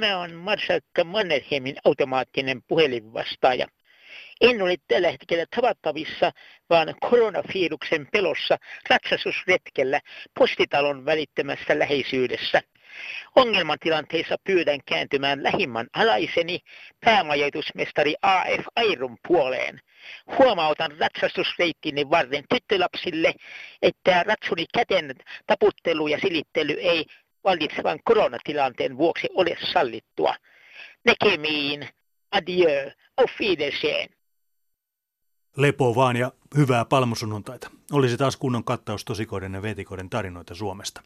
Tämä on Marsakka Mannerheimin automaattinen puhelinvastaaja. En ole tällä hetkellä tavattavissa, vaan koronaviruksen pelossa ratsastusretkellä postitalon välittömässä läheisyydessä. Ongelmatilanteissa pyydän kääntymään lähimmän alaiseni päämajoitusmestari A.F. Airun puoleen. Huomautan ratsastusreittini varten tyttölapsille, että ratsuni käten taputtelu ja silittely ei vallitsevan koronatilanteen vuoksi ole sallittua. Näkemiin. Adieu. Auf Wiedersehen. Lepo vaan ja hyvää palmusunnuntaita. Olisi taas kunnon kattaus tosikoiden ja vetikoiden tarinoita Suomesta.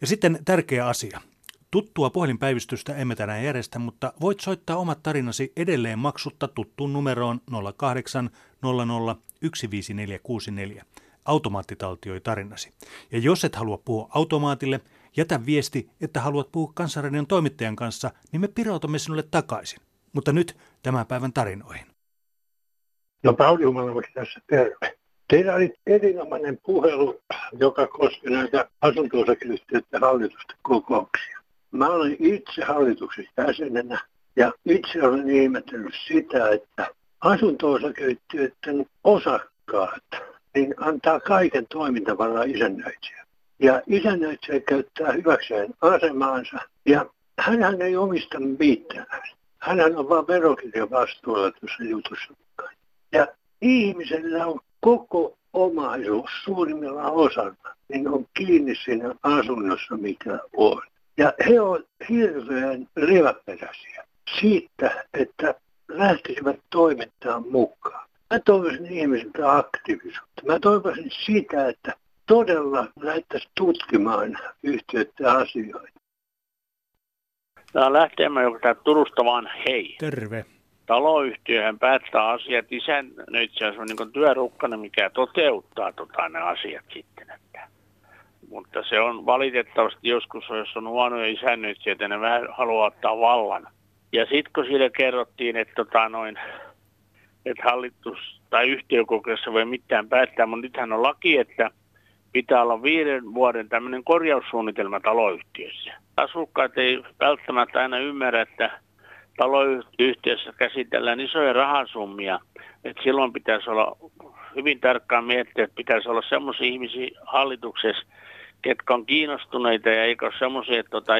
Ja sitten tärkeä asia. Tuttua puhelinpäivystystä emme tänään järjestä, mutta voit soittaa omat tarinasi edelleen maksutta tuttuun numeroon 08 00 15464. Automaatti taltioi tarinasi. Ja jos et halua puhua automaatille, jätä viesti, että haluat puhua Kansanradion toimittajan kanssa, niin me pirautamme sinulle takaisin. Mutta nyt tämän päivän tarinoihin. No Pauli tässä terve. Teillä oli erinomainen puhelu, joka koski näitä asunto hallitusten kokouksia. Mä olen itse hallituksen jäsenenä ja itse olen ihmetellyt sitä, että asunto-osakeyhtiöiden osakkaat niin antaa kaiken toimintavaraa isännöitsijä. Ja isännöitsijä käyttää hyväkseen asemaansa ja hän ei omista mitään. Hän on vain verokirjan vastuulla tuossa jutussa. Ja ihmisellä on koko omaisuus suurimmilla osalla, niin on kiinni siinä asunnossa, mikä on. Ja he ovat hirveän leväperäisiä siitä, että lähtisivät toimintaan mukaan. Mä toivoisin ihmisiltä aktiivisuutta. Mä toivoisin sitä, että todella lähdettäisiin tutkimaan yhtiöiden asioita. Tämä on lähteemä, joka Turusta vaan hei. Terve taloyhtiöhän päättää asiat isännöitsijä, se on niin työrukkana, mikä toteuttaa tota, ne asiat sitten. Että. Mutta se on valitettavasti joskus, jos on huonoja isännöitsijöitä, ne vähän haluaa ottaa vallan. Ja sitten kun sille kerrottiin, että, tota, noin, että hallitus tai yhtiökokeessa voi mitään päättää, mutta nythän on laki, että pitää olla viiden vuoden tämmöinen korjaussuunnitelma taloyhtiössä. Asukkaat ei välttämättä aina ymmärrä, että taloyhtiössä käsitellään isoja rahasummia, että silloin pitäisi olla hyvin tarkkaan miettiä, että pitäisi olla semmoisia ihmisiä hallituksessa, ketkä on kiinnostuneita ja eikö ole semmoisia, että tota,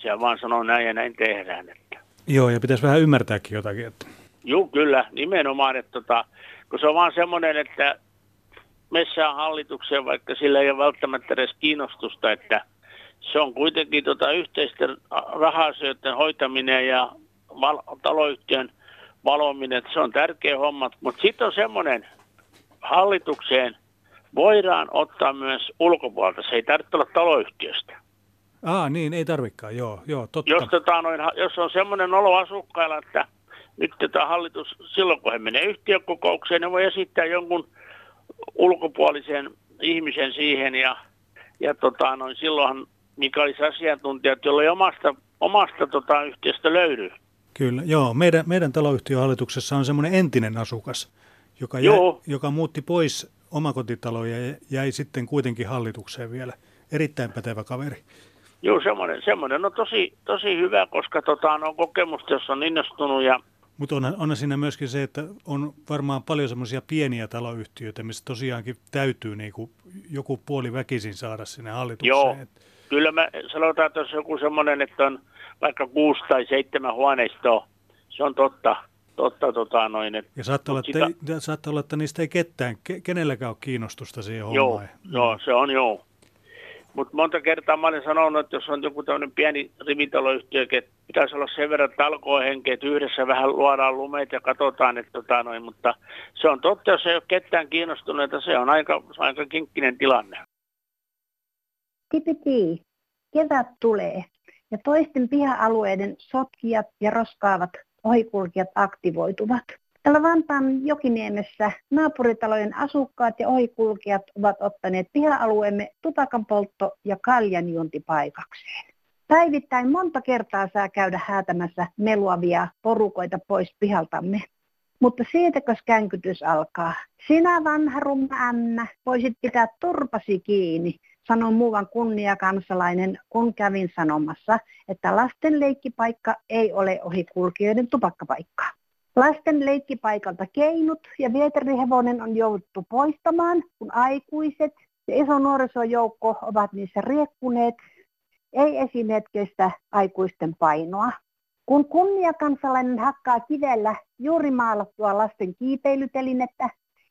siellä vaan sanoo näin ja näin tehdään. Että. Joo, ja pitäisi vähän ymmärtääkin jotakin. Että. Joo, kyllä, nimenomaan, että tota, kun se on vaan semmoinen, että messään hallitukseen, vaikka sillä ei ole välttämättä edes kiinnostusta, että se on kuitenkin tota yhteisten rahasioiden hoitaminen ja val- taloyhtiön valominen, että se on tärkeä homma. Mutta sitten on semmoinen hallitukseen voidaan ottaa myös ulkopuolelta. Se ei tarvitse olla taloyhtiöstä. Aa, niin, ei tarvikaan, joo, joo, totta. Jos, tota, noin, jos on semmoinen olo asukkailla, että nyt tätä hallitus, silloin kun he menee yhtiökokoukseen, ne voi esittää jonkun ulkopuolisen ihmisen siihen ja, ja tota, noin, silloinhan mikä olisi asiantuntijat, jolla ei omasta, omasta tota, yhtiöstä löydy Kyllä, joo. Meidän, meidän taloyhtiöhallituksessa on semmoinen entinen asukas, joka, jäi, joka muutti pois omakotitaloja ja jäi sitten kuitenkin hallitukseen vielä. Erittäin pätevä kaveri. Joo, semmoinen, semmoinen on tosi, tosi hyvä, koska tota, on kokemusta, jos on innostunut ja mutta on, on siinä myöskin se, että on varmaan paljon semmoisia pieniä taloyhtiöitä, missä tosiaankin täytyy niin kuin joku puoli väkisin saada sinne hallitukseen. Joo, kyllä mä sanotaan, että jos joku semmoinen, että on vaikka kuusi tai seitsemän huoneistoa. Se on totta. totta tota noin, et, ja saattaa olla, sitä... että, saattaa olla, että niistä ei ketään, kenelläkään ole kiinnostusta siihen hommaan. Joo, joo se on joo. Mutta monta kertaa mä olen sanonut, että jos on joku tämmöinen pieni rivitaloyhtiö, että pitäisi olla sen verran talkoihenkeä, että yhdessä vähän luodaan lumeet ja katsotaan, että tota noin, mutta se on totta, jos ei ole ketään kiinnostuneita, se on aika, aika kinkkinen tilanne. Tipiti, kevät tulee ja toisten piha-alueiden sotkijat ja roskaavat ohikulkijat aktivoituvat. Tällä Vantaan Jokiniemessä naapuritalojen asukkaat ja ohikulkijat ovat ottaneet piha-alueemme tupakan poltto- ja kaljanjuontipaikakseen. Päivittäin monta kertaa saa käydä häätämässä meluavia porukoita pois pihaltamme. Mutta siitäkö känkytys alkaa? Sinä vanha rumma ämmä, voisit pitää turpasi kiinni sanon muuan kunniakansalainen, kun kävin sanomassa, että lasten leikkipaikka ei ole ohikulkijoiden tupakkapaikka. Lasten leikkipaikalta keinut ja vieterihevonen on jouduttu poistamaan, kun aikuiset ja iso nuorisojoukko ovat niissä riekkuneet, ei esineet kestä aikuisten painoa. Kun kunniakansalainen hakkaa kivellä juuri maalattua lasten kiipeilytelinettä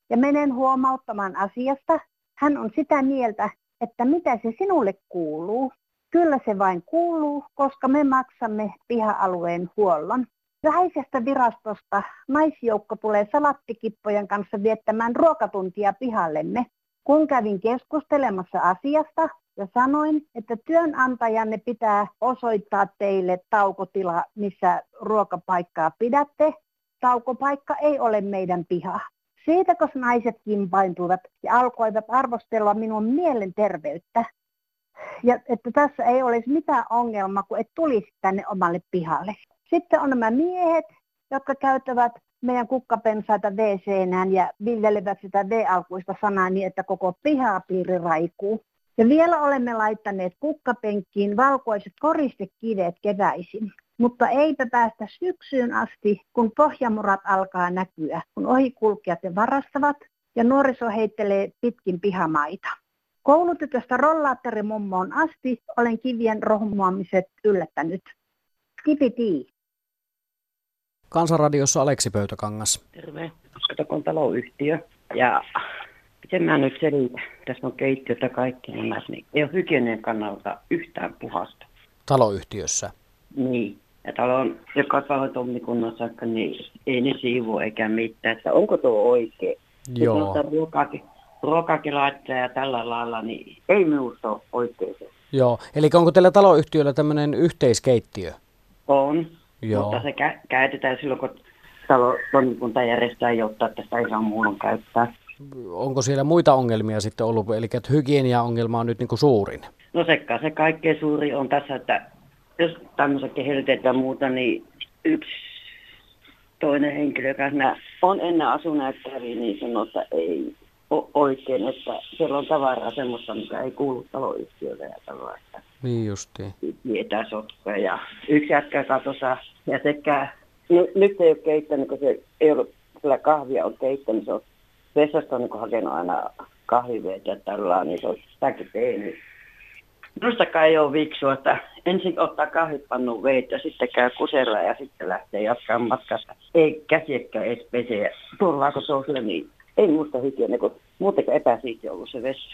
ja menen huomauttamaan asiasta, hän on sitä mieltä, että mitä se sinulle kuuluu. Kyllä se vain kuuluu, koska me maksamme piha-alueen huollon. Vähäisestä virastosta naisjoukko tulee salattikippojen kanssa viettämään ruokatuntia pihallemme. Kun kävin keskustelemassa asiasta ja sanoin, että työnantajanne pitää osoittaa teille taukotila, missä ruokapaikkaa pidätte, taukopaikka ei ole meidän piha. Siitä, kun naiset kimpaintuivat ja alkoivat arvostella minun mielenterveyttä. Ja että tässä ei olisi mitään ongelmaa, kun et tulisi tänne omalle pihalle. Sitten on nämä miehet, jotka käyttävät meidän kukkapensaita wc ja viljelevät sitä V-alkuista sanaa niin, että koko pihapiiri raikuu. Ja vielä olemme laittaneet kukkapenkkiin valkoiset koristekivet keväisin. Mutta eipä päästä syksyyn asti, kun pohjamurat alkaa näkyä, kun ohikulkijat ne varastavat ja nuoriso heittelee pitkin pihamaita. Koulutytöstä rollaattorimummoon asti olen kivien rohmuamiset yllättänyt. Skipitii. Kansanradiossa Aleksi Pöytäkangas. Terve, on taloyhtiö. Ja miten mä nyt selitän, tässä on keittiötä kaikki nämä, niin ei ole hygienian kannalta yhtään puhasta. Taloyhtiössä? Niin. Ja talo on joka talon tommikunnassa, niin ei ne siivu eikä mitään. Että onko tuo oikein? Joo. ruokaakin, ruokaakin laittaa ja tällä lailla, niin ei minusta ole oikein Joo, eli onko teillä taloyhtiöllä tämmöinen yhteiskeittiö? On, Joo. mutta se kä- käytetään silloin, kun talo toimikunta järjestää, jotta tästä ei saa muun käyttää. Onko siellä muita ongelmia sitten ollut, eli että hygienia-ongelma on nyt niin kuin suurin? No sekä se kaikkein suuri on tässä, että jos tämmöisen ja muuta, niin yksi toinen henkilö, joka on ennen asunut kävi, niin sanoi, että ei ole oikein, että siellä on tavaraa semmoista, mikä ei kuulu taloyhtiölle ja taloa. Niin justiin. Tietää sotkoja ja yksi jätkä katossa ja sekä, nyt, nyt ei ole keittänyt, kun se ei ollut, sillä kahvia on keittänyt, se on vessasta niin hakenut aina kahviveitä ja tällä niin se on sitäkin tehnyt. Minustakaan ei ole viksua, että ensin ottaa kahvipannun veitä ja sitten käy kusella ja sitten lähtee jatkamaan matkasta. Ei käsiekkä edes pese. Tuollaako toiselle, niin ei muusta hygienia, kun muutenkaan epäsiiti ollut se vessa.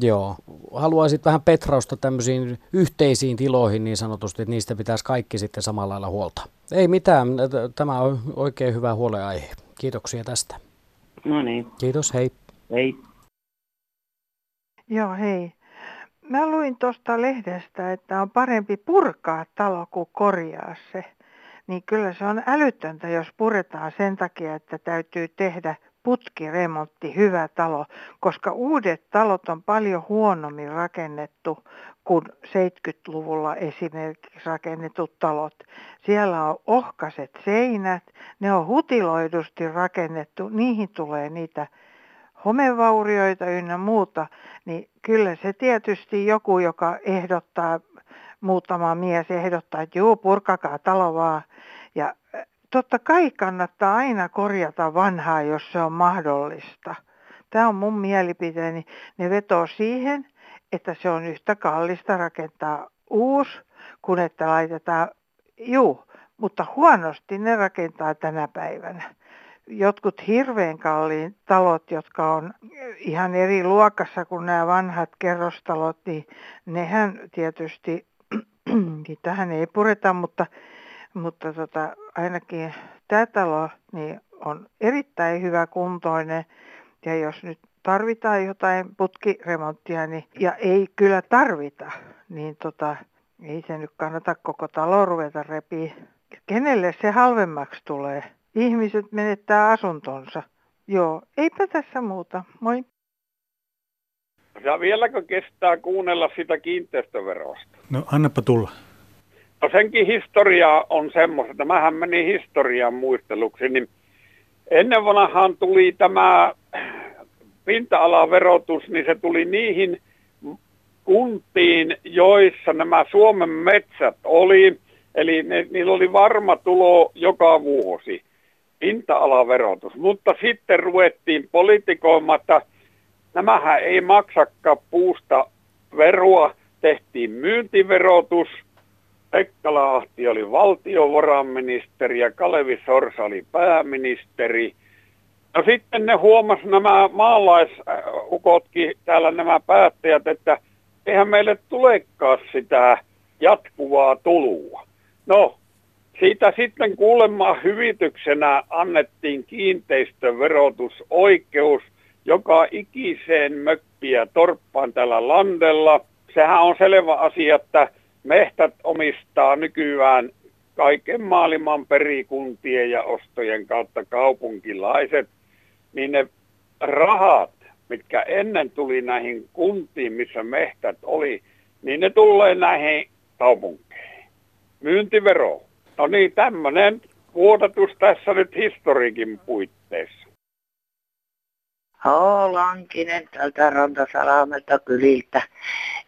Joo. Haluaisit vähän petrausta tämmöisiin yhteisiin tiloihin niin sanotusti, että niistä pitäisi kaikki sitten samalla lailla huolta. Ei mitään, tämä on oikein hyvä huoleaihe. Kiitoksia tästä. No niin. Kiitos, hei. Hei. Joo, hei. Mä luin tuosta lehdestä, että on parempi purkaa talo kuin korjaa se. Niin kyllä se on älytöntä, jos puretaan sen takia, että täytyy tehdä putkiremontti, hyvä talo, koska uudet talot on paljon huonommin rakennettu kuin 70-luvulla esimerkiksi rakennetut talot. Siellä on ohkaset seinät, ne on hutiloidusti rakennettu, niihin tulee niitä homevaurioita ynnä muuta, niin kyllä se tietysti joku, joka ehdottaa, muutama mies ehdottaa, että juu, purkakaa talo vaan. Totta kai kannattaa aina korjata vanhaa, jos se on mahdollista. Tämä on mun mielipiteeni. Ne vetoo siihen, että se on yhtä kallista rakentaa uusi, kun että laitetaan, juu, mutta huonosti ne rakentaa tänä päivänä. Jotkut hirveän kalliin talot, jotka on ihan eri luokassa kuin nämä vanhat kerrostalot, niin nehän tietysti, niitähän ei pureta, mutta mutta tota, ainakin tämä talo niin on erittäin hyvä kuntoinen. Ja jos nyt tarvitaan jotain putkiremonttia, niin, ja ei kyllä tarvita, niin tota, ei se nyt kannata koko talo ruveta repiä. Kenelle se halvemmaksi tulee? Ihmiset menettää asuntonsa. Joo, eipä tässä muuta. Moi. Ja vieläkö kestää kuunnella sitä kiinteistöverosta? No annapa tulla. No senkin historia on semmoista, että mähän menin historian muisteluksi, niin ennen vanhaan tuli tämä pinta-alaverotus, niin se tuli niihin kuntiin, joissa nämä Suomen metsät oli, eli ne, niillä oli varma tulo joka vuosi, pinta-alaverotus. Mutta sitten ruvettiin politikoimatta, nämähän ei maksakaan puusta veroa, tehtiin myyntiverotus, Pekka Lahti oli valtiovarainministeri ja Kalevi Sorsa oli pääministeri. No sitten ne huomas nämä maalaisukotkin, täällä nämä päättäjät, että eihän meille tulekaan sitä jatkuvaa tulua. No, siitä sitten kuulemma hyvityksenä annettiin kiinteistöverotusoikeus joka ikiseen mökkiä torppaan tällä landella. Sehän on selvä asia, että mehtät omistaa nykyään kaiken maailman perikuntien ja ostojen kautta kaupunkilaiset, niin ne rahat, mitkä ennen tuli näihin kuntiin, missä mehtät oli, niin ne tulee näihin kaupunkeihin. Myyntivero. No niin, tämmöinen vuodatus tässä nyt historiikin puitteissa. Joo, Lankinen tältä Rantasalamelta kyliltä.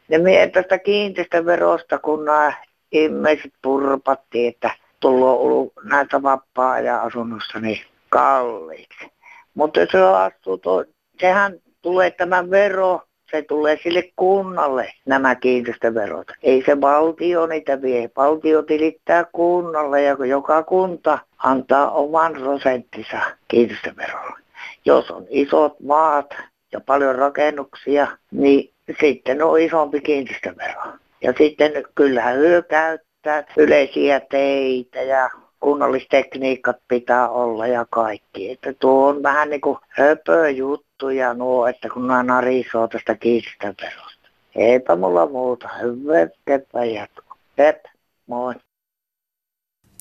Ja mie tästä kiinteistöverosta, kun nämä ihmiset purpattiin, että tullut ollut näitä vapaa-ajan asunnosta niin kalliiksi. Mutta se astuu, to, sehän tulee tämä vero, se tulee sille kunnalle nämä kiinteistöverot. Ei se valtio niitä vie. Valtio tilittää kunnalle ja joka kunta antaa oman prosenttinsa kiinteistöverolle. Jos on isot maat ja paljon rakennuksia, niin sitten on isompi kiinteistövero. Ja sitten kyllähän hyö käyttää yleisiä teitä ja kunnallistekniikat pitää olla ja kaikki. Että tuo on vähän niin kuin höpöjuttuja nuo, että kun nämä narisoo tästä kiinteistöverosta. Eipä mulla muuta. Hyvä jatkuu. Hep, moi.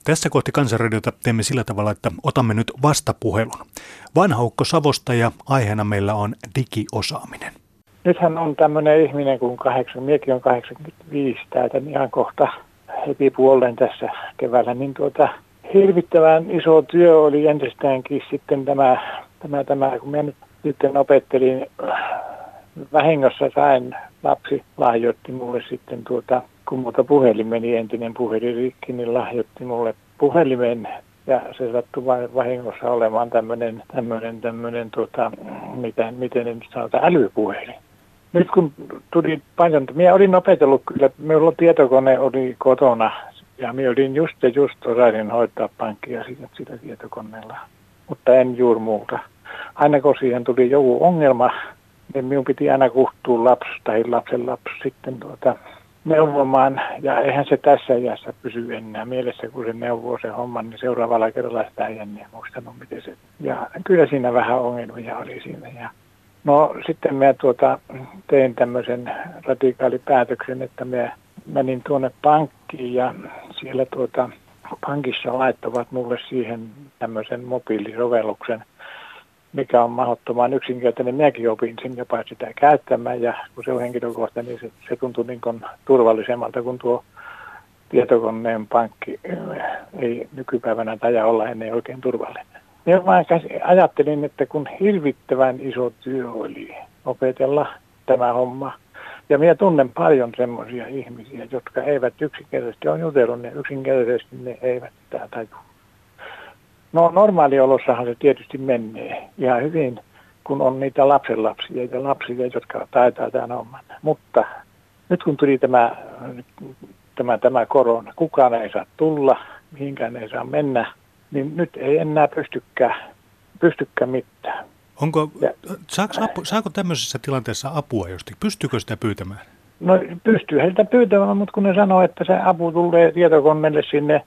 Tässä kohti Kansanradiota teemme sillä tavalla, että otamme nyt vastapuhelun. Vanhaukko Savosta ja aiheena meillä on digiosaaminen. Nythän on tämmöinen ihminen kuin kahdeksan, miekin on 85 täytän ihan kohta heti puolen tässä keväällä, niin tuota, hirvittävän iso työ oli entistäänkin sitten tämä, tämä, tämä kun minä nyt, nyt opettelin vahingossa sain, lapsi lahjoitti mulle sitten tuota, kun muuta puhelin meni, entinen puhelin rikki, niin lahjoitti mulle puhelimen ja se sattui vain vahingossa olemaan tämmöinen, tämmöinen, tämmöinen tuota, miten, miten en sanota, älypuhelin. Nyt kun tuli paljon, minä olin opetellut kyllä, minulla tietokone oli kotona ja minä olin just ja just osasin hoitaa pankkia sitä tietokoneella, mutta en juuri muuta. Aina kun siihen tuli joku ongelma, niin minun piti aina kuhtua lapsi tai lapsen lapsi sitten tuota, neuvomaan, ja eihän se tässä iässä pysy enää mielessä, kun se neuvoo se homma, niin seuraavalla kerralla sitä ei enää muistanut, miten se... Ja kyllä siinä vähän ongelmia oli siinä, ja No sitten mä tuota, tein tämmöisen radikaalipäätöksen, että mä menin tuonne pankkiin ja siellä tuota, pankissa laittavat mulle siihen tämmöisen mobiilisovelluksen, mikä on mahdottoman yksinkertainen. Minäkin opin sen jopa sitä käyttämään ja kun se on henkilökohtainen, niin se, se tuntui niin kuin turvallisemmalta kuin tuo tietokoneen pankki ei nykypäivänä taja olla ennen oikein turvallinen. Ja mä ajattelin, että kun hirvittävän iso työ oli opetella tämä homma, ja minä tunnen paljon semmoisia ihmisiä, jotka eivät yksinkertaisesti on jutellut, ne yksinkertaisesti ne eivät tämä tajua. No normaaliolossahan se tietysti menee ihan hyvin, kun on niitä lapsenlapsia ja lapsia, jotka taitaa tämän homman. Mutta nyt kun tuli tämä, tämä, tämä korona, kukaan ei saa tulla, mihinkään ei saa mennä, niin nyt ei enää pystykään, pystykään mitään. Onko, saako, apu, saako tämmöisessä tilanteessa apua josti? Pystyykö sitä pyytämään? No pystyy heiltä pyytämään, mutta kun ne sanoo, että se apu tulee tietokoneelle sinne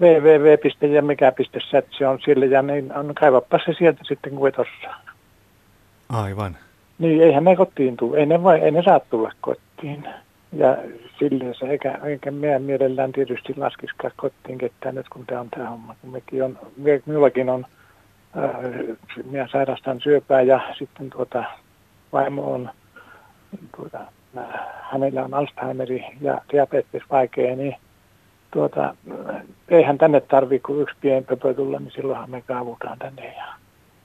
www.ja se on sille ja niin on, kaivappa se sieltä sitten kuin tossa. Aivan. Niin, eihän ne kotiin tule, ei ne, vai, ei ne saa tulla kotiin. Ja silleen se, eikä, eikä meidän mielellään tietysti laskiskaan kotiin ketään nyt, kun tämä on tämä homma. Kun mekin on, minullakin on, ää, minä sairastan syöpää ja sitten tuota, vaimo on, tuota, hänellä on Alzheimeri ja diabetes vaikea, niin tuota, eihän tänne tarvitse kuin yksi pieni pöpö tulla, niin silloinhan me kaavutaan tänne. Ja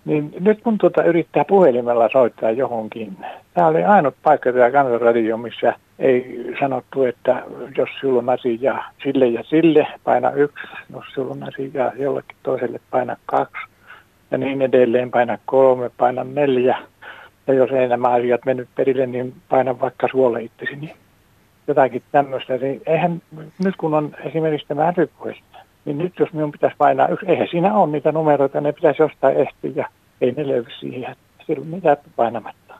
Niin nyt kun tuota yrittää puhelimella soittaa johonkin, tämä oli ainut paikka tämä kansanradio, missä ei sanottu, että jos sulla on asia sille ja sille, paina yksi, jos sulla on asia jollekin toiselle, paina kaksi, ja niin edelleen, paina kolme, paina neljä, ja jos ei nämä asiat mennyt perille, niin paina vaikka suolle itsesi, niin jotakin tämmöistä. Niin eihän, nyt kun on esimerkiksi tämä älypuhelin, niin nyt jos minun pitäisi painaa yksi, eihän siinä ole niitä numeroita, ne pitäisi jostain ehtiä ei ne löydy siihen. Silloin mitä painamatta.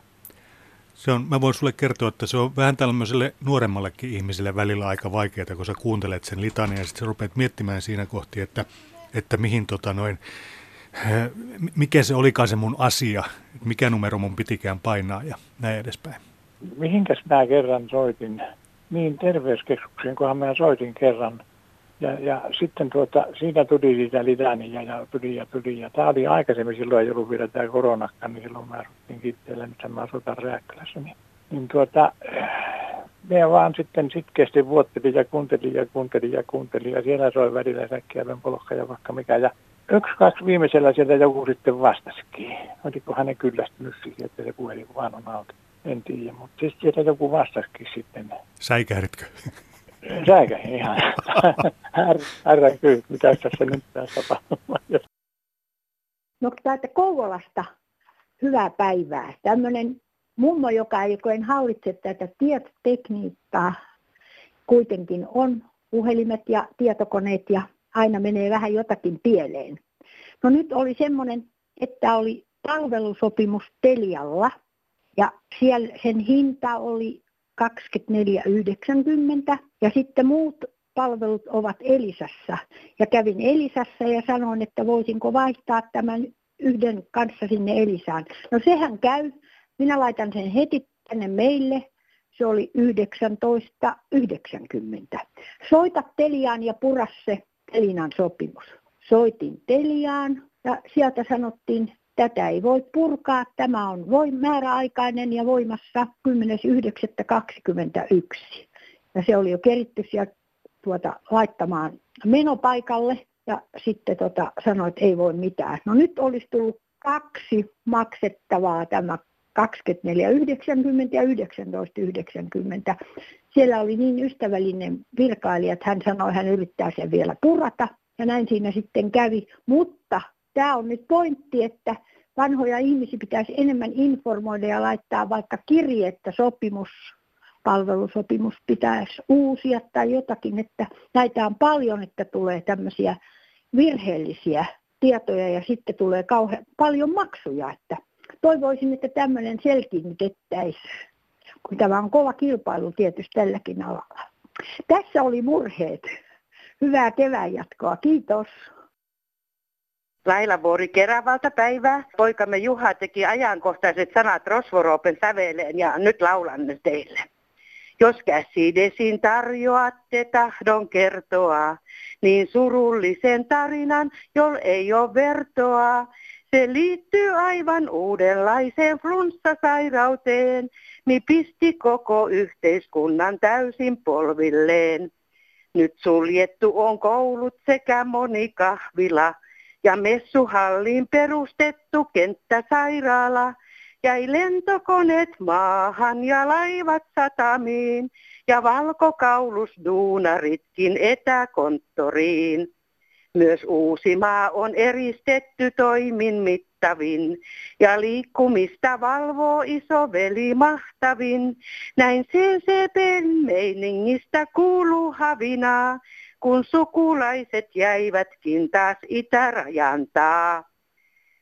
Se on, mä voin sulle kertoa, että se on vähän tämmöiselle nuoremmallekin ihmiselle välillä aika vaikeaa, kun sä kuuntelet sen litania ja sitten sä rupeat miettimään siinä kohti, että, että mihin tota noin, eh, mikä se olikaan se mun asia, mikä numero mun pitikään painaa ja näin edespäin. Mihinkäs mä kerran soitin? Niin terveyskeskuksiin, kunhan mä soitin kerran ja, ja sitten tuota, siinä tuli sitä litania ja tuli ja tuli. Ja tämä oli aikaisemmin, silloin ei ollut vielä tämä koronakka, niin silloin mä asuttiin Kitteellä, nyt mä asutan Rääkkälässä. Niin, niin tuota, me vaan sitten sitkeästi vuottelin ja kuuntelin ja kuuntelin ja kuuntelin. Ja siellä soi välillä säkkiävän polkka ja vaikka mikä. Ja yksi, kaksi viimeisellä sieltä joku sitten vastasikin. Oliko hänen kyllästynyt siihen, että se puhelin vaan on auki. En tiedä, mutta siis sieltä joku vastasikin sitten. Säikähditkö? Säikä ihan. Kyllä, mitä tässä nyt tässä tapahtuu. No täältä Kouvolasta hyvää päivää. Tämmöinen mummo, joka ei en hallitse tätä tietotekniikkaa, kuitenkin on puhelimet ja tietokoneet ja aina menee vähän jotakin pieleen. No nyt oli semmoinen, että oli palvelusopimus Telialla ja siellä sen hinta oli 24,90 ja sitten muut palvelut ovat Elisassa. Ja kävin Elisassa ja sanoin, että voisinko vaihtaa tämän yhden kanssa sinne Elisaan. No sehän käy. Minä laitan sen heti tänne meille. Se oli 1990. Soita Teliaan ja pura se Telinan sopimus. Soitin Teliaan ja sieltä sanottiin, Tätä ei voi purkaa. Tämä on voi määräaikainen ja voimassa 10.9.21. Ja se oli jo keritty sieltä tuota, laittamaan menopaikalle ja sitten tota, sanoi, että ei voi mitään. No nyt olisi tullut kaksi maksettavaa tämä 24,90 ja 19,90. Siellä oli niin ystävällinen virkailija, että hän sanoi, että hän yrittää sen vielä purata. Ja näin siinä sitten kävi. Mutta tämä on nyt pointti, että vanhoja ihmisiä pitäisi enemmän informoida ja laittaa vaikka kirje, että sopimus, palvelusopimus pitäisi uusia tai jotakin, että näitä on paljon, että tulee tämmöisiä virheellisiä tietoja ja sitten tulee kauhean paljon maksuja, että toivoisin, että tämmöinen selkiinnytettäisiin, kun tämä on kova kilpailu tietysti tälläkin alalla. Tässä oli murheet. Hyvää kevään jatkoa. Kiitos. Laila Vuori Keravalta päivää. Poikamme Juha teki ajankohtaiset sanat Rosvoroopen säveleen ja nyt laulan ne teille. Jos käsidesin tarjoatte tahdon kertoa, niin surullisen tarinan, jol ei ole vertoa. Se liittyy aivan uudenlaiseen flunssasairauteen, mi pisti koko yhteiskunnan täysin polvilleen. Nyt suljettu on koulut sekä moni kahvila, ja messuhalliin perustettu kenttäsairaala. Jäi lentokoneet maahan ja laivat satamiin ja valkokaulusduunaritkin etäkonttoriin. Myös Uusimaa on eristetty toimin mittavin ja liikkumista valvoo iso veli mahtavin. Näin CCPn meiningistä kuuluu havinaa kun sukulaiset jäivätkin taas itärajantaa.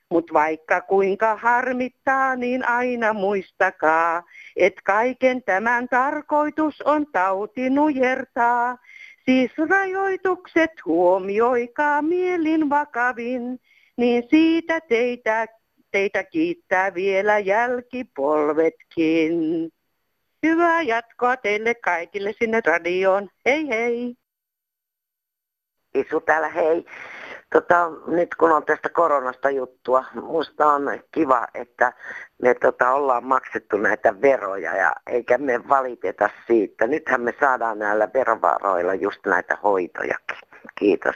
Mut vaikka kuinka harmittaa, niin aina muistakaa, että kaiken tämän tarkoitus on tauti nujertaa. Siis rajoitukset huomioikaa mielin vakavin, niin siitä teitä, teitä kiittää vielä jälkipolvetkin. Hyvää jatkoa teille kaikille sinne radioon. Hei hei! Isu täällä, hei. Tota, nyt kun on tästä koronasta juttua, musta on kiva, että me tota, ollaan maksettu näitä veroja ja eikä me valiteta siitä. Nythän me saadaan näillä verovaroilla just näitä hoitojakin. Kiitos.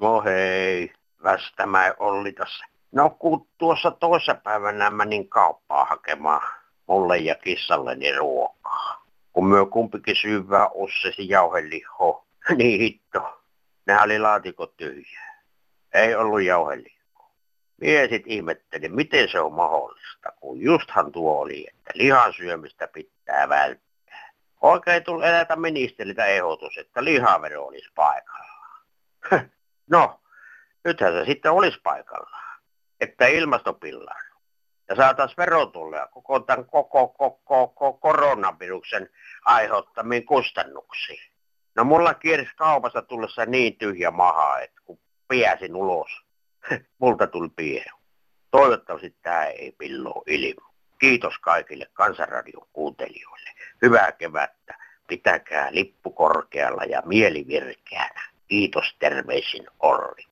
No hei, Västämäen Olli tässä. No kun tuossa toissa päivänä menin kauppaa hakemaan mulle ja kissalleni ruokaa. Kun myö kumpikin syvää ossesi jauheliho, niin hitto. Nehän oli laatikot tyhjää. Ei ollut jauheliho. Mie sit ihmettelin, miten se on mahdollista, kun justhan tuo oli, että lihan syömistä pitää välttää. Oikein tuli elätä ministeriltä ehdotus, että lihavero olisi paikallaan. no, nythän se sitten olisi paikallaan, että ilmastopillaan ja saataisiin verotulleja koko tämän koko, koko, koko koronaviruksen aiheuttamiin kustannuksiin. No mulla kiersi kaupassa tullessa niin tyhjä maha, että kun pääsin ulos, multa tuli pieru. Toivottavasti tämä ei pillo ilmi. Kiitos kaikille Kansanradion kuuntelijoille. Hyvää kevättä. Pitäkää lippu korkealla ja mieli virkeänä. Kiitos terveisin Orri.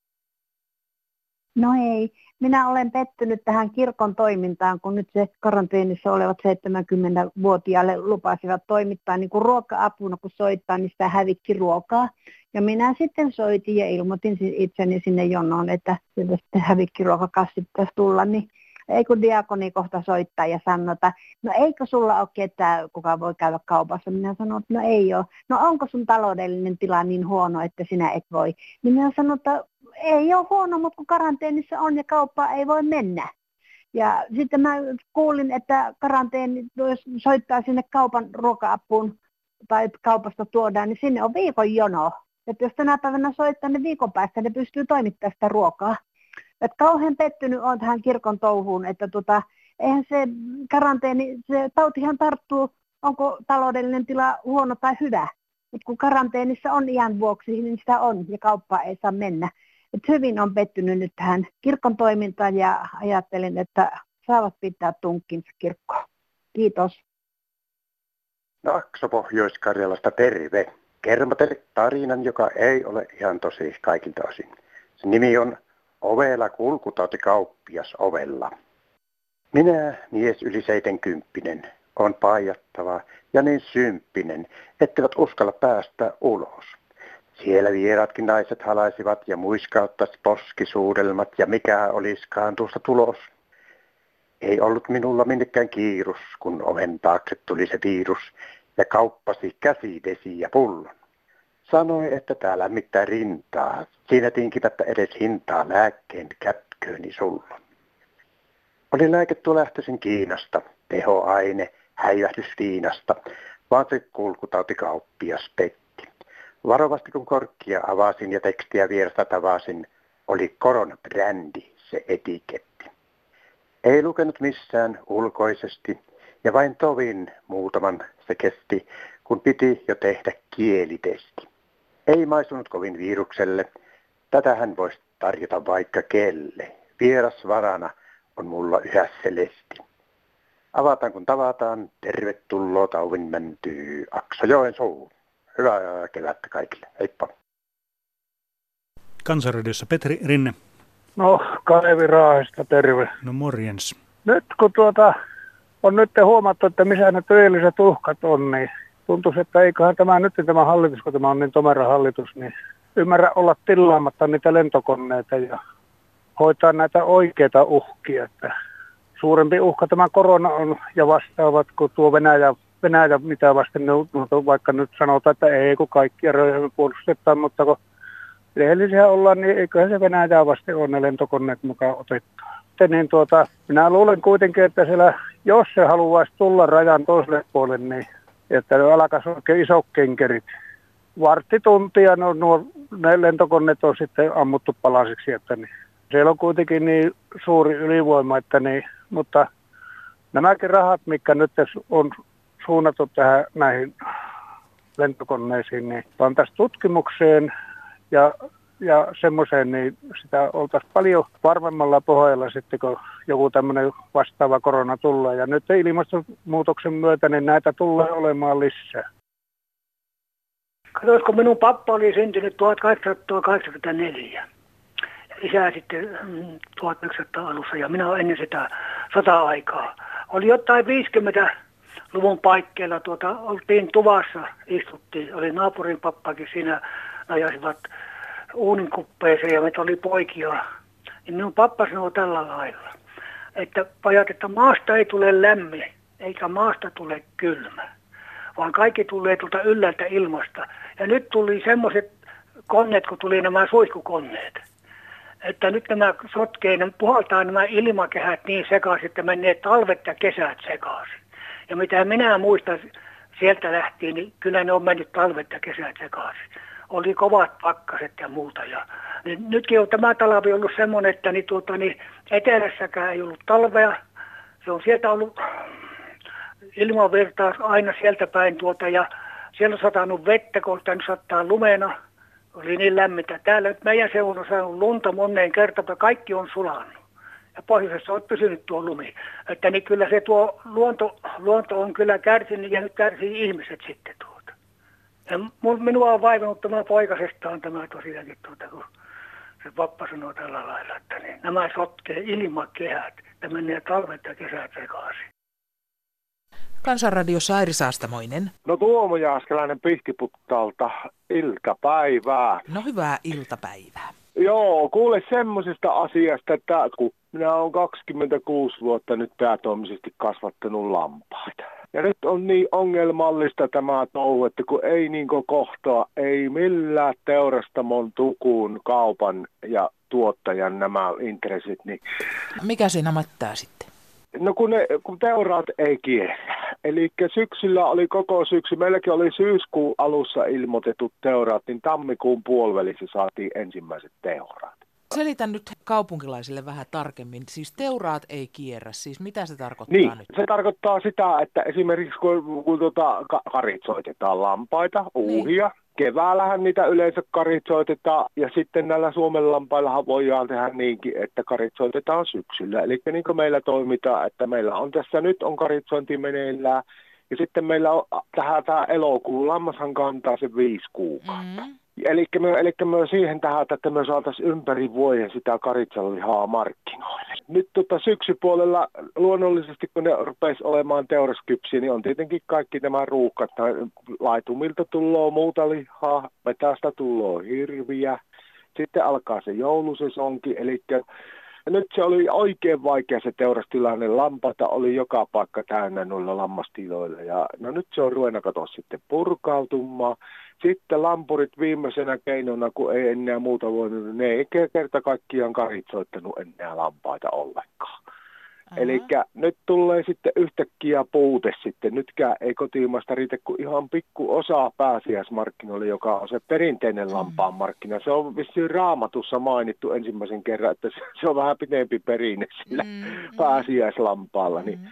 No ei, minä olen pettynyt tähän kirkon toimintaan, kun nyt se karanteenissa olevat 70-vuotiaille lupasivat toimittaa niin kuin ruoka-apuna, kun soittaa, niin sitä hävikki ruokaa. Ja minä sitten soitin ja ilmoitin itseni sinne jonoon, että sitten hävikkiruokakassi pitäisi tulla, niin ei kun diakoni kohta soittaa ja sanota, no eikö sulla ole ketään, kuka voi käydä kaupassa? Minä sanon, että no ei ole. No onko sun taloudellinen tila niin huono, että sinä et voi? Niin minä sanon, että ei ole huono, mutta kun karanteenissa on ja kauppaa ei voi mennä. Ja sitten mä kuulin, että karanteeni, jos soittaa sinne kaupan ruoka-apuun tai kaupasta tuodaan, niin sinne on viikon jono. Että jos tänä päivänä soittaa, niin viikon päästä ne pystyy toimittamaan sitä ruokaa. Et kauhean pettynyt on tähän kirkon touhuun, että tota, eihän se karanteeni, se tautihan tarttuu, onko taloudellinen tila huono tai hyvä. Mutta kun karanteenissa on iän vuoksi, niin sitä on ja kauppaa ei saa mennä. Et hyvin on pettynyt nyt tähän kirkon toimintaan ja ajattelin, että saavat pitää tunkkinsa kirkkoon. Kiitos. Nakso Pohjois-Karjalasta terve. Kerro tarinan, joka ei ole ihan tosi kaikilta osin. Se nimi on Ovella kulkutautikauppias ovella. Minä, mies yli seitenkymppinen, on paijattava ja niin symppinen, etteivät uskalla päästä ulos. Siellä vieraatkin naiset halaisivat ja muiskauttaisivat poskisuudelmat ja mikä oliskaan tuosta tulos. Ei ollut minulla minnekään kiirus, kun oven taakse tuli se virus ja kauppasi käsidesi ja pullon. Sanoi, että täällä mitään rintaa. Siinä tinkimättä edes hintaa lääkkeen kätkööni sulla. Oli lääkettu lähtöisin Kiinasta, tehoaine, häijähdys Viinasta, vaan se kulkutautikauppias petti. Varovasti kun korkkia avasin ja tekstiä vierestä tavasin, oli koronabrändi se etiketti. Ei lukenut missään ulkoisesti ja vain tovin muutaman se kesti, kun piti jo tehdä kielitesti. Ei maisunut kovin virukselle. Tätä hän voisi tarjota vaikka kelle. Vieras varana on mulla yhä selesti. Avataan kun tavataan, tervetuloa tauvin mäntyy Aksajoen suun. Hyvää kevättä kaikille. Heippa. Kansanradiossa Petri Rinne. No, Kalevi Raahista, terve. No morjens. Nyt kun tuota, on nyt huomattu, että missä ne työlliset uhkat on, niin tuntuisi, että eiköhän tämä nyt tämä hallitus, kun tämä on niin tomera hallitus, niin ymmärrä olla tilaamatta niitä lentokoneita ja hoitaa näitä oikeita uhkia. Että suurempi uhka tämä korona on ja vastaavat kuin tuo Venäjä, Venäjä mitä vasten ne, vaikka nyt sanotaan, että ei kun kaikkia rajoja puolustetaan, mutta kun rehellisiä ollaan, niin eiköhän se Venäjää vasten ole ne lentokoneet mukaan otettu. Niin tuota, minä luulen kuitenkin, että siellä, jos se haluaisi tulla rajan toiselle puolelle, niin että ne alkaisi oikein isot kenkerit. Varttituntia no, nuo, ne lentokoneet on sitten ammuttu palasiksi, että niin. siellä on kuitenkin niin suuri ylivoima, että niin, mutta nämäkin rahat, mikä nyt on suunnattu tähän näihin lentokoneisiin, niin pantaisiin tutkimukseen ja ja semmoiseen, niin sitä oltaisiin paljon varmemmalla pohjalla sitten, kun joku tämmöinen vastaava korona tulee. Ja nyt ilmastonmuutoksen myötä, niin näitä tulee olemaan lisää. Katsoisiko minun pappa oli syntynyt 1884. Isä sitten 1900 mm, alussa ja minä olen ennen sitä sota-aikaa. Oli jotain 50 luvun paikkeilla, tuota, oltiin tuvassa, istuttiin, oli naapurin pappakin siinä, najasivat uunin kuppeeseen ja meitä oli poikia. niin minun pappa sanoo tällä lailla, että pajat, että maasta ei tule lämmin, eikä maasta tule kylmä, vaan kaikki tulee tuolta yllältä ilmasta. Ja nyt tuli semmoiset koneet, kun tuli nämä suihkukoneet, että nyt nämä sotkee, ne puhaltaa nämä ilmakehät niin sekaisin, että menee talvet ja kesät sekaisin. Ja mitä minä muistan sieltä lähtien, niin kyllä ne on mennyt talvet ja kesät sekaisin. Oli kovat pakkaset ja muuta. Ja, niin nytkin on tämä talvi ollut semmoinen, että niin, tuota, niin etelässäkään ei ollut talvea. Se on sieltä ollut ilmavirtaus aina sieltä päin tuota ja siellä on satanut vettä, kun on sattaa lumena. Oli niin lämmintä. Täällä nyt meidän seudulla on saanut lunta moneen kertaan, kaikki on sulannut. Ja pohjoisessa on pysynyt tuo lumi. Että niin kyllä se tuo luonto, luonto on kyllä kärsinyt ja nyt kärsii ihmiset sitten tuota. Ja minua on vaivannut tämä poikasestaan tämä tosiaankin tuota, kun se pappa sanoo tällä lailla, että niin, nämä sotkee ilmakehät ja menee talvet ja kesät sekaisin. Kansanradiossa Airi Saastamoinen. No Tuomo Jaaskelainen Pihtiputtaalta iltapäivää. No hyvää iltapäivää. Joo, kuule semmoisesta asiasta, että kun minä olen 26 vuotta nyt päätoimisesti kasvattanut lampaita. Ja nyt on niin ongelmallista tämä touhu, että kun ei niin kohtaa, ei millään teurastamon tukuun kaupan ja tuottajan nämä intressit. Niin... Mikä siinä mättää sitten? No kun, ne, kun teuraat ei kierrä. Eli syksyllä oli koko syksy, meilläkin oli syyskuun alussa ilmoitetut teuraat, niin tammikuun puolivälissä saatiin ensimmäiset teuraat. Selitän nyt kaupunkilaisille vähän tarkemmin. Siis teuraat ei kierrä. Siis mitä se tarkoittaa niin, nyt? se tarkoittaa sitä, että esimerkiksi kun, kun tuota, karitsoitetaan lampaita, uuhia, niin keväällähän niitä yleensä karitsoitetaan ja sitten näillä Suomen lampaillahan voidaan tehdä niinkin, että karitsoitetaan syksyllä. Eli niin kuin meillä toimitaan, että meillä on tässä nyt on karitsointi meneillään ja sitten meillä on tähän tämä elokuun, lammashan kantaa se viisi kuukautta. Mm-hmm. Eli me, eli me siihen tähän, että me saataisiin ympäri vuoden sitä karitsanlihaa markkinoille. Nyt tota syksypuolella luonnollisesti, kun ne rupesi olemaan teuraskypsiä, niin on tietenkin kaikki nämä ruuhkat. Laitumilta tulee muuta lihaa, metästä tulee hirviä. Sitten alkaa se joulusesonki, eli ja nyt se oli oikein vaikea se teurastilanne. Lampata oli joka paikka täynnä noilla lammastiloilla. Ja no nyt se on ruvennut katsoa sitten purkautumaan. Sitten lampurit viimeisenä keinona, kun ei enää muuta voinut, ne ei kerta kaikkiaan karitsoittanut enää lampaita ollenkaan. Eli nyt tulee sitten yhtäkkiä puute sitten. Nytkään ei kotimaasta riitä kuin ihan pikku osa pääsiäismarkkinoille, joka on se perinteinen mm. lampaan markkina. Se on vissiin raamatussa mainittu ensimmäisen kerran, että se on vähän pitempi perinne sillä mm, mm. pääsiäislampaalla. Niin mm.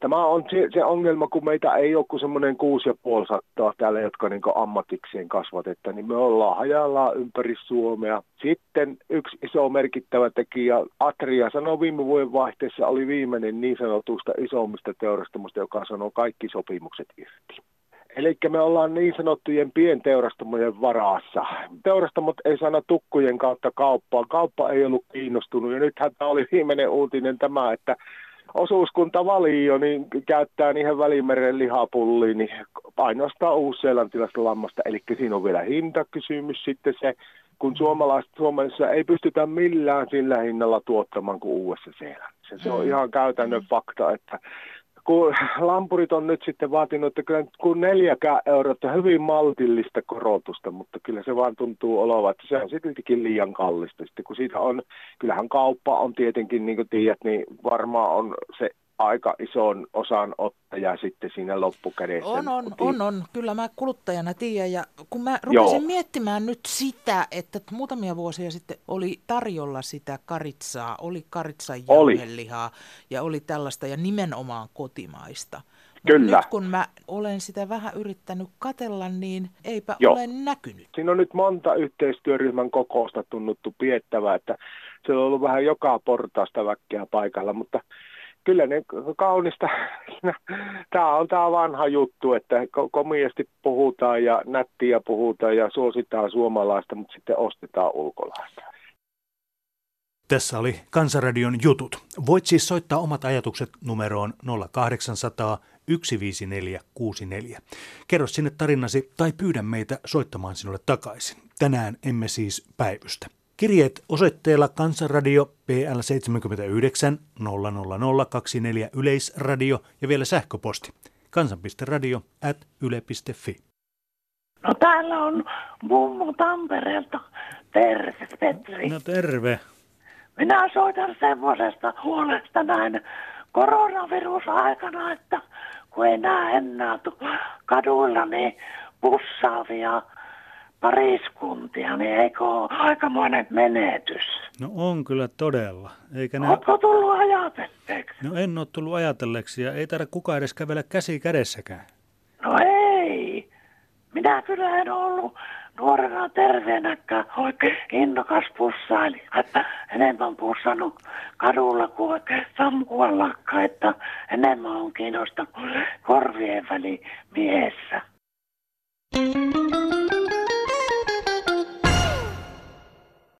Tämä on se, se ongelma, kun meitä ei ole kuin semmoinen kuusi ja puoli sattaa täällä, jotka niin ammatikseen kasvatetta, niin me ollaan hajallaan ympäri Suomea. Sitten yksi iso merkittävä tekijä, Atria sanoi viime vuoden vaihteessa, oli viimeinen niin sanotusta isommista teurastamosta, joka sanoi kaikki sopimukset irti. Eli me ollaan niin sanottujen pienteurastamojen varassa. Teurastamot ei sana tukkujen kautta kauppaa. Kauppa ei ollut kiinnostunut ja nythän tämä oli viimeinen uutinen tämä, että osuuskunta valio niin käyttää niihin välimeren lihapulliin niin ainoastaan uusseelantilaista lammasta. Eli siinä on vielä hintakysymys sitten se, kun suomalaiset Suomessa ei pystytä millään sillä hinnalla tuottamaan kuin uudessa seelannissa. Se on mm. ihan käytännön fakta, että kun lampurit on nyt sitten vaatinut, että kyllä kun neljäkään euroa, että hyvin maltillista korotusta, mutta kyllä se vaan tuntuu olevan, että se on sittenkin liian kallista. Sitten kun siitä on, kyllähän kauppa on tietenkin, niin kuin tiedät, niin varmaan on se aika ison osan ottaja sitten siinä loppukädessä. On, on, on, on. Kyllä mä kuluttajana tiedän. Ja kun mä rupesin Joo. miettimään nyt sitä, että muutamia vuosia sitten oli tarjolla sitä karitsaa, oli karitsan jauhelihaa ja oli tällaista ja nimenomaan kotimaista. Kyllä. nyt kun mä olen sitä vähän yrittänyt katella, niin eipä Joo. ole näkynyt. Siinä on nyt monta yhteistyöryhmän kokousta tunnuttu piettävää, että se on ollut vähän joka portaasta väkkeä paikalla, mutta kyllä ne kaunista, tämä on tämä vanha juttu, että komiasti puhutaan ja nättiä puhutaan ja suositaan suomalaista, mutta sitten ostetaan ulkolaista. Tässä oli Kansanradion jutut. Voit siis soittaa omat ajatukset numeroon 0800 15464. Kerro sinne tarinasi tai pyydä meitä soittamaan sinulle takaisin. Tänään emme siis päivystä. Kirjeet osoitteella Kansanradio PL 79 00024 Yleisradio ja vielä sähköposti kansan.radio at yle.fi. No täällä on mummo Tampereelta. Terve, Petri. No terve. Minä soitan semmoisesta huolesta näin koronavirusaikana, että kun ei näe enää kaduilla niin pussaavia pariskuntia, niin eikö ole aikamoinen menetys? No on kyllä todella. Eikä ne... Oletko tullut ajatelleeksi? No en ole tullut ajatelleeksi ja ei taida kukaan edes kävellä käsi kädessäkään. No ei. Minä kyllä en ollut nuorena terveenäkään oikein innokas pussaili, että enemmän pussannut kadulla kuin oikein samkuallakaan, että enemmän on kiinnostanut korvien väli miehessä. Thank you.